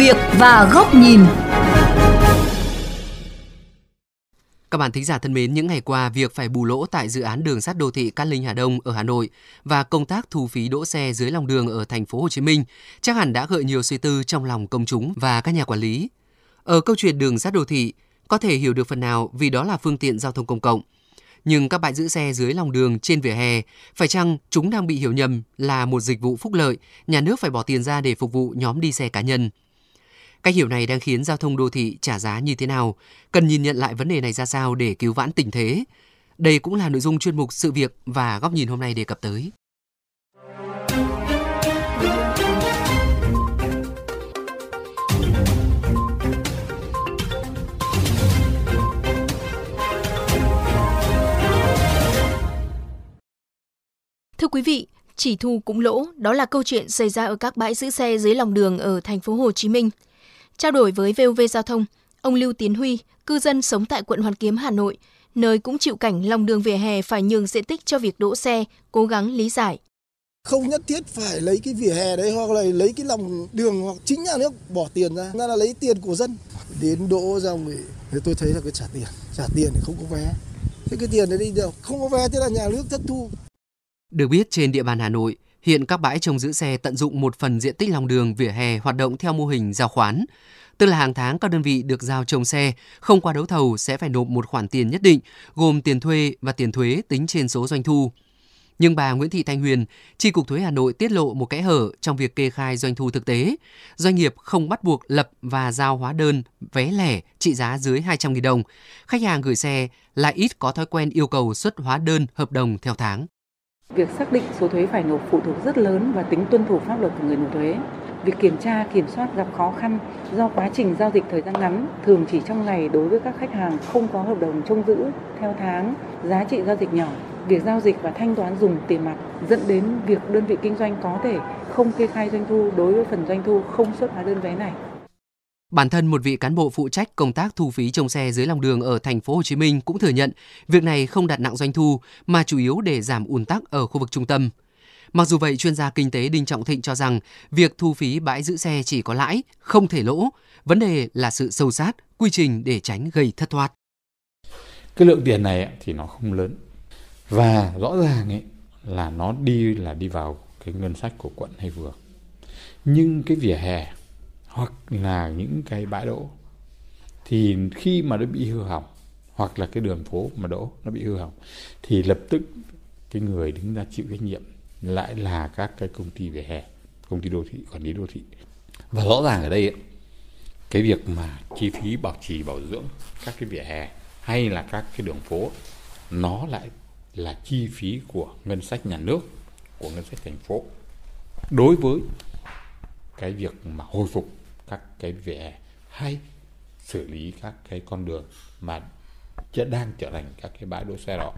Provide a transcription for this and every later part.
việc và góc nhìn. Các bạn thính giả thân mến, những ngày qua, việc phải bù lỗ tại dự án đường sắt đô thị Cát Linh Hà Đông ở Hà Nội và công tác thu phí đỗ xe dưới lòng đường ở thành phố Hồ Chí Minh chắc hẳn đã gợi nhiều suy tư trong lòng công chúng và các nhà quản lý. Ở câu chuyện đường sắt đô thị, có thể hiểu được phần nào vì đó là phương tiện giao thông công cộng. Nhưng các bãi giữ xe dưới lòng đường trên vỉa hè, phải chăng chúng đang bị hiểu nhầm là một dịch vụ phúc lợi, nhà nước phải bỏ tiền ra để phục vụ nhóm đi xe cá nhân? Cách hiểu này đang khiến giao thông đô thị trả giá như thế nào? Cần nhìn nhận lại vấn đề này ra sao để cứu vãn tình thế? Đây cũng là nội dung chuyên mục sự việc và góc nhìn hôm nay đề cập tới. Thưa quý vị, chỉ thu cũng lỗ, đó là câu chuyện xảy ra ở các bãi giữ xe dưới lòng đường ở thành phố Hồ Chí Minh. Trao đổi với VOV Giao thông, ông Lưu Tiến Huy, cư dân sống tại quận Hoàn Kiếm, Hà Nội, nơi cũng chịu cảnh lòng đường vỉa hè phải nhường diện tích cho việc đỗ xe, cố gắng lý giải. Không nhất thiết phải lấy cái vỉa hè đấy hoặc là lấy cái lòng đường hoặc chính nhà nước bỏ tiền ra, ra là lấy tiền của dân. Đến đỗ ra người thì tôi thấy là cái trả tiền, trả tiền thì không có vé. Thế cái tiền đấy đi đâu? Không có vé thế là nhà nước thất thu. Được biết trên địa bàn Hà Nội, hiện các bãi trông giữ xe tận dụng một phần diện tích lòng đường vỉa hè hoạt động theo mô hình giao khoán. Tức là hàng tháng các đơn vị được giao trồng xe không qua đấu thầu sẽ phải nộp một khoản tiền nhất định, gồm tiền thuê và tiền thuế tính trên số doanh thu. Nhưng bà Nguyễn Thị Thanh Huyền, Tri Cục Thuế Hà Nội tiết lộ một kẽ hở trong việc kê khai doanh thu thực tế. Doanh nghiệp không bắt buộc lập và giao hóa đơn vé lẻ trị giá dưới 200.000 đồng. Khách hàng gửi xe lại ít có thói quen yêu cầu xuất hóa đơn hợp đồng theo tháng. Việc xác định số thuế phải nộp phụ thuộc rất lớn và tính tuân thủ pháp luật của người nộp thuế. Việc kiểm tra, kiểm soát gặp khó khăn do quá trình giao dịch thời gian ngắn, thường chỉ trong ngày đối với các khách hàng không có hợp đồng trông giữ theo tháng, giá trị giao dịch nhỏ. Việc giao dịch và thanh toán dùng tiền mặt dẫn đến việc đơn vị kinh doanh có thể không kê khai doanh thu đối với phần doanh thu không xuất hóa đơn vé này. Bản thân một vị cán bộ phụ trách công tác thu phí trông xe dưới lòng đường ở thành phố Hồ Chí Minh cũng thừa nhận việc này không đặt nặng doanh thu mà chủ yếu để giảm ùn tắc ở khu vực trung tâm. Mặc dù vậy, chuyên gia kinh tế Đinh Trọng Thịnh cho rằng việc thu phí bãi giữ xe chỉ có lãi, không thể lỗ. Vấn đề là sự sâu sát, quy trình để tránh gây thất thoát. Cái lượng tiền này thì nó không lớn và rõ ràng ấy là nó đi là đi vào cái ngân sách của quận hay vừa. Nhưng cái vỉa hè hoặc là những cái bãi đỗ thì khi mà nó bị hư hỏng hoặc là cái đường phố mà đỗ nó bị hư hỏng thì lập tức cái người đứng ra chịu trách nhiệm lại là các cái công ty về hè công ty đô thị quản lý đô thị. Và rõ ràng ở đây ấy, cái việc mà chi phí bảo trì bảo dưỡng các cái vỉa hè hay là các cái đường phố nó lại là chi phí của ngân sách nhà nước của ngân sách thành phố. Đối với cái việc mà hồi phục các cái vỉa hè hay xử lý các cái con đường mà đang trở thành các cái bãi đỗ xe đó.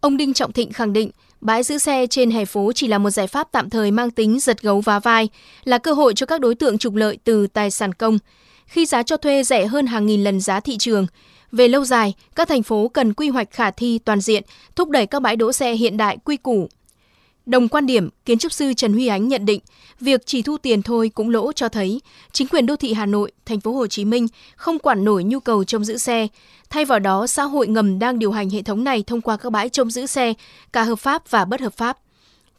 Ông Đinh Trọng Thịnh khẳng định bãi giữ xe trên hè phố chỉ là một giải pháp tạm thời mang tính giật gấu vá vai, là cơ hội cho các đối tượng trục lợi từ tài sản công. Khi giá cho thuê rẻ hơn hàng nghìn lần giá thị trường, về lâu dài, các thành phố cần quy hoạch khả thi toàn diện, thúc đẩy các bãi đỗ xe hiện đại quy củ, Đồng quan điểm, kiến trúc sư Trần Huy Ánh nhận định, việc chỉ thu tiền thôi cũng lỗ cho thấy chính quyền đô thị Hà Nội, thành phố Hồ Chí Minh không quản nổi nhu cầu trông giữ xe. Thay vào đó, xã hội ngầm đang điều hành hệ thống này thông qua các bãi trông giữ xe, cả hợp pháp và bất hợp pháp.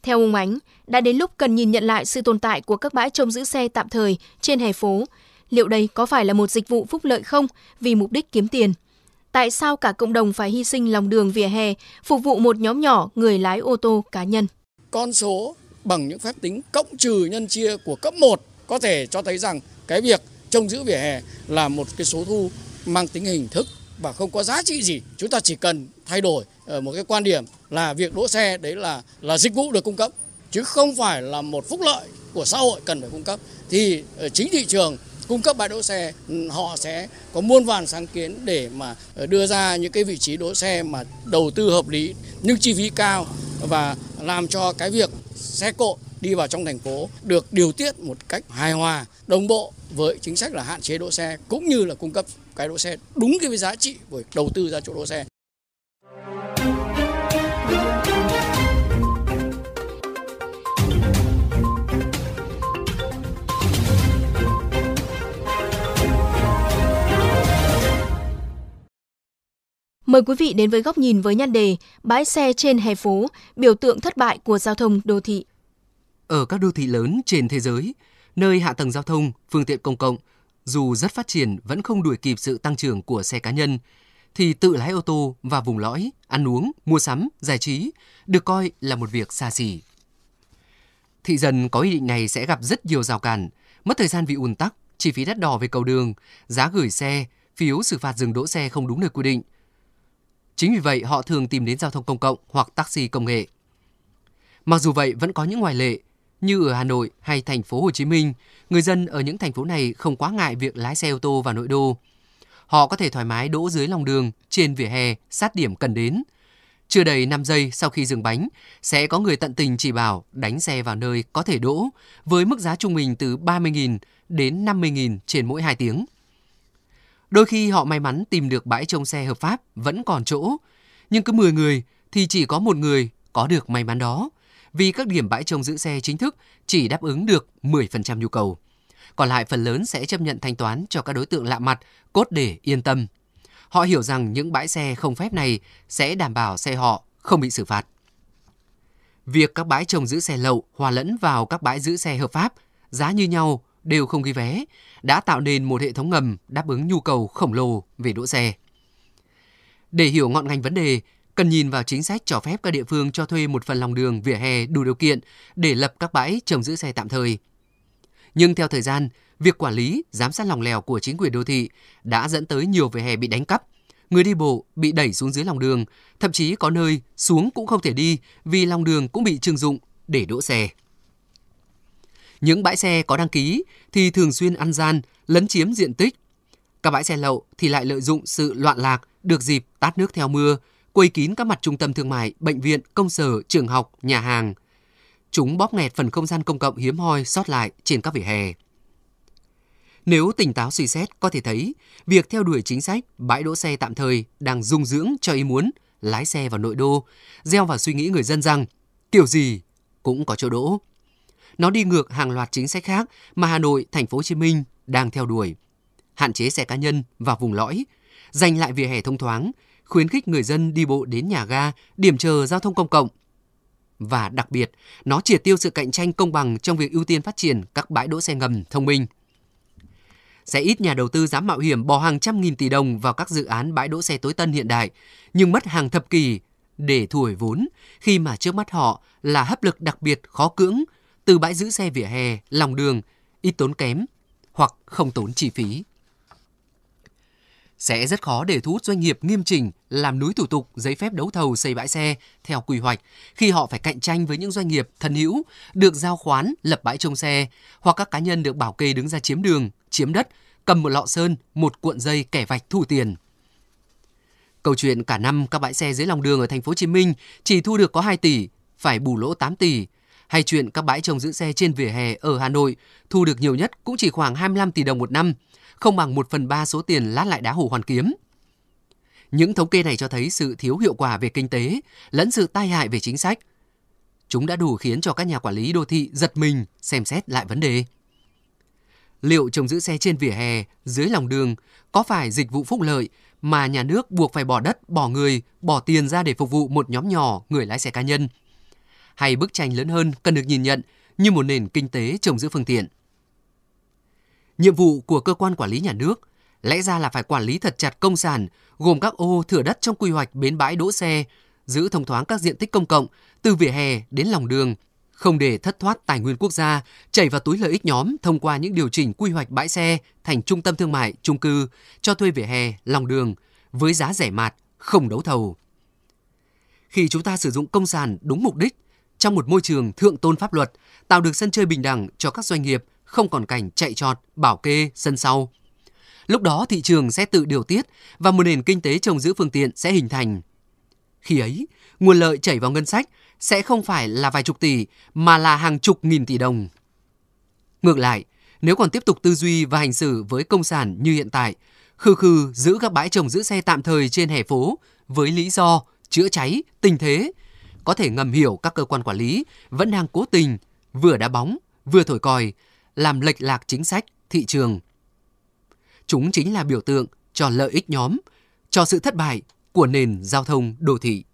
Theo ông Ánh, đã đến lúc cần nhìn nhận lại sự tồn tại của các bãi trông giữ xe tạm thời trên hè phố. Liệu đây có phải là một dịch vụ phúc lợi không vì mục đích kiếm tiền? Tại sao cả cộng đồng phải hy sinh lòng đường vỉa hè phục vụ một nhóm nhỏ người lái ô tô cá nhân? Con số bằng những phép tính cộng trừ nhân chia của cấp 1 có thể cho thấy rằng cái việc trông giữ vỉa hè là một cái số thu mang tính hình thức và không có giá trị gì. Chúng ta chỉ cần thay đổi ờ, một cái quan điểm là việc đỗ xe đấy là là dịch vụ được cung cấp, chứ không phải là một phúc lợi của xã hội cần phải cung cấp, thì ờ, chính thị trường cung cấp bãi đỗ xe ừ, họ sẽ có muôn vàn sáng kiến để mà ờ, đưa ra những cái vị trí đỗ xe mà đầu tư hợp lý nhưng chi phí cao và làm cho cái việc xe cộ đi vào trong thành phố được điều tiết một cách hài hòa, đồng bộ với chính sách là hạn chế đỗ xe cũng như là cung cấp cái đỗ xe đúng cái giá trị của đầu tư ra chỗ đỗ xe. Mời quý vị đến với góc nhìn với nhan đề Bãi xe trên hè phố, biểu tượng thất bại của giao thông đô thị. Ở các đô thị lớn trên thế giới, nơi hạ tầng giao thông, phương tiện công cộng dù rất phát triển vẫn không đuổi kịp sự tăng trưởng của xe cá nhân, thì tự lái ô tô và vùng lõi, ăn uống, mua sắm, giải trí được coi là một việc xa xỉ. Thị dân có ý định này sẽ gặp rất nhiều rào cản, mất thời gian vì ùn tắc, chi phí đắt đỏ về cầu đường, giá gửi xe, phiếu xử phạt dừng đỗ xe không đúng nơi quy định. Chính vì vậy họ thường tìm đến giao thông công cộng hoặc taxi công nghệ. Mặc dù vậy vẫn có những ngoại lệ như ở Hà Nội hay thành phố Hồ Chí Minh, người dân ở những thành phố này không quá ngại việc lái xe ô tô vào nội đô. Họ có thể thoải mái đỗ dưới lòng đường, trên vỉa hè, sát điểm cần đến. Chưa đầy 5 giây sau khi dừng bánh, sẽ có người tận tình chỉ bảo đánh xe vào nơi có thể đỗ với mức giá trung bình từ 30.000 đến 50.000 trên mỗi 2 tiếng. Đôi khi họ may mắn tìm được bãi trông xe hợp pháp vẫn còn chỗ, nhưng cứ 10 người thì chỉ có một người có được may mắn đó vì các điểm bãi trông giữ xe chính thức chỉ đáp ứng được 10% nhu cầu. Còn lại phần lớn sẽ chấp nhận thanh toán cho các đối tượng lạ mặt, cốt để yên tâm. Họ hiểu rằng những bãi xe không phép này sẽ đảm bảo xe họ không bị xử phạt. Việc các bãi trông giữ xe lậu hòa lẫn vào các bãi giữ xe hợp pháp, giá như nhau, đều không ghi vé, đã tạo nên một hệ thống ngầm đáp ứng nhu cầu khổng lồ về đỗ xe. Để hiểu ngọn ngành vấn đề, cần nhìn vào chính sách cho phép các địa phương cho thuê một phần lòng đường vỉa hè đủ điều kiện để lập các bãi trồng giữ xe tạm thời. Nhưng theo thời gian, việc quản lý, giám sát lòng lèo của chính quyền đô thị đã dẫn tới nhiều vỉa hè bị đánh cắp, người đi bộ bị đẩy xuống dưới lòng đường, thậm chí có nơi xuống cũng không thể đi vì lòng đường cũng bị trưng dụng để đỗ xe. Những bãi xe có đăng ký thì thường xuyên ăn gian, lấn chiếm diện tích. Các bãi xe lậu thì lại lợi dụng sự loạn lạc, được dịp tát nước theo mưa, quây kín các mặt trung tâm thương mại, bệnh viện, công sở, trường học, nhà hàng. Chúng bóp nghẹt phần không gian công cộng hiếm hoi sót lại trên các vỉa hè. Nếu tỉnh táo suy xét, có thể thấy việc theo đuổi chính sách bãi đỗ xe tạm thời đang dung dưỡng cho ý muốn lái xe vào nội đô, gieo vào suy nghĩ người dân rằng kiểu gì cũng có chỗ đỗ. Nó đi ngược hàng loạt chính sách khác mà Hà Nội, Thành phố Hồ Chí Minh đang theo đuổi. Hạn chế xe cá nhân vào vùng lõi, dành lại vỉa hè thông thoáng, khuyến khích người dân đi bộ đến nhà ga, điểm chờ giao thông công cộng. Và đặc biệt, nó triệt tiêu sự cạnh tranh công bằng trong việc ưu tiên phát triển các bãi đỗ xe ngầm thông minh. Sẽ ít nhà đầu tư dám mạo hiểm bỏ hàng trăm nghìn tỷ đồng vào các dự án bãi đỗ xe tối tân hiện đại, nhưng mất hàng thập kỷ để thu hồi vốn khi mà trước mắt họ là hấp lực đặc biệt khó cưỡng từ bãi giữ xe vỉa hè, lòng đường, ít tốn kém hoặc không tốn chi phí sẽ rất khó để thu hút doanh nghiệp nghiêm chỉnh làm núi thủ tục giấy phép đấu thầu xây bãi xe theo quy hoạch khi họ phải cạnh tranh với những doanh nghiệp thân hữu được giao khoán lập bãi trông xe hoặc các cá nhân được bảo kê đứng ra chiếm đường, chiếm đất, cầm một lọ sơn, một cuộn dây kẻ vạch thu tiền. Câu chuyện cả năm các bãi xe dưới lòng đường ở thành phố Hồ Chí Minh chỉ thu được có 2 tỷ, phải bù lỗ 8 tỷ. Hay chuyện các bãi trông giữ xe trên vỉa hè ở Hà Nội thu được nhiều nhất cũng chỉ khoảng 25 tỷ đồng một năm, không bằng 1 phần 3 số tiền lát lại đá Hồ Hoàn Kiếm. Những thống kê này cho thấy sự thiếu hiệu quả về kinh tế lẫn sự tai hại về chính sách. Chúng đã đủ khiến cho các nhà quản lý đô thị giật mình xem xét lại vấn đề. Liệu trồng giữ xe trên vỉa hè, dưới lòng đường có phải dịch vụ phúc lợi mà nhà nước buộc phải bỏ đất, bỏ người, bỏ tiền ra để phục vụ một nhóm nhỏ người lái xe cá nhân? Hay bức tranh lớn hơn cần được nhìn nhận như một nền kinh tế trồng giữ phương tiện? Nhiệm vụ của cơ quan quản lý nhà nước lẽ ra là phải quản lý thật chặt công sản, gồm các ô thửa đất trong quy hoạch bến bãi đỗ xe, giữ thông thoáng các diện tích công cộng từ vỉa hè đến lòng đường, không để thất thoát tài nguyên quốc gia chảy vào túi lợi ích nhóm thông qua những điều chỉnh quy hoạch bãi xe thành trung tâm thương mại, trung cư, cho thuê vỉa hè, lòng đường với giá rẻ mạt, không đấu thầu. Khi chúng ta sử dụng công sản đúng mục đích, trong một môi trường thượng tôn pháp luật, tạo được sân chơi bình đẳng cho các doanh nghiệp không còn cảnh chạy trọt, bảo kê, sân sau. Lúc đó thị trường sẽ tự điều tiết và một nền kinh tế trồng giữ phương tiện sẽ hình thành. Khi ấy, nguồn lợi chảy vào ngân sách sẽ không phải là vài chục tỷ mà là hàng chục nghìn tỷ đồng. Ngược lại, nếu còn tiếp tục tư duy và hành xử với công sản như hiện tại, khư khư giữ các bãi trồng giữ xe tạm thời trên hè phố với lý do chữa cháy, tình thế, có thể ngầm hiểu các cơ quan quản lý vẫn đang cố tình vừa đá bóng, vừa thổi còi, làm lệch lạc chính sách, thị trường. Chúng chính là biểu tượng cho lợi ích nhóm, cho sự thất bại của nền giao thông đô thị.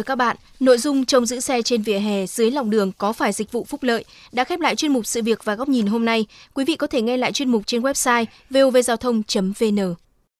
Và các bạn, nội dung trông giữ xe trên vỉa hè dưới lòng đường có phải dịch vụ phúc lợi đã khép lại chuyên mục sự việc và góc nhìn hôm nay. Quý vị có thể nghe lại chuyên mục trên website vovgiao thông.vn.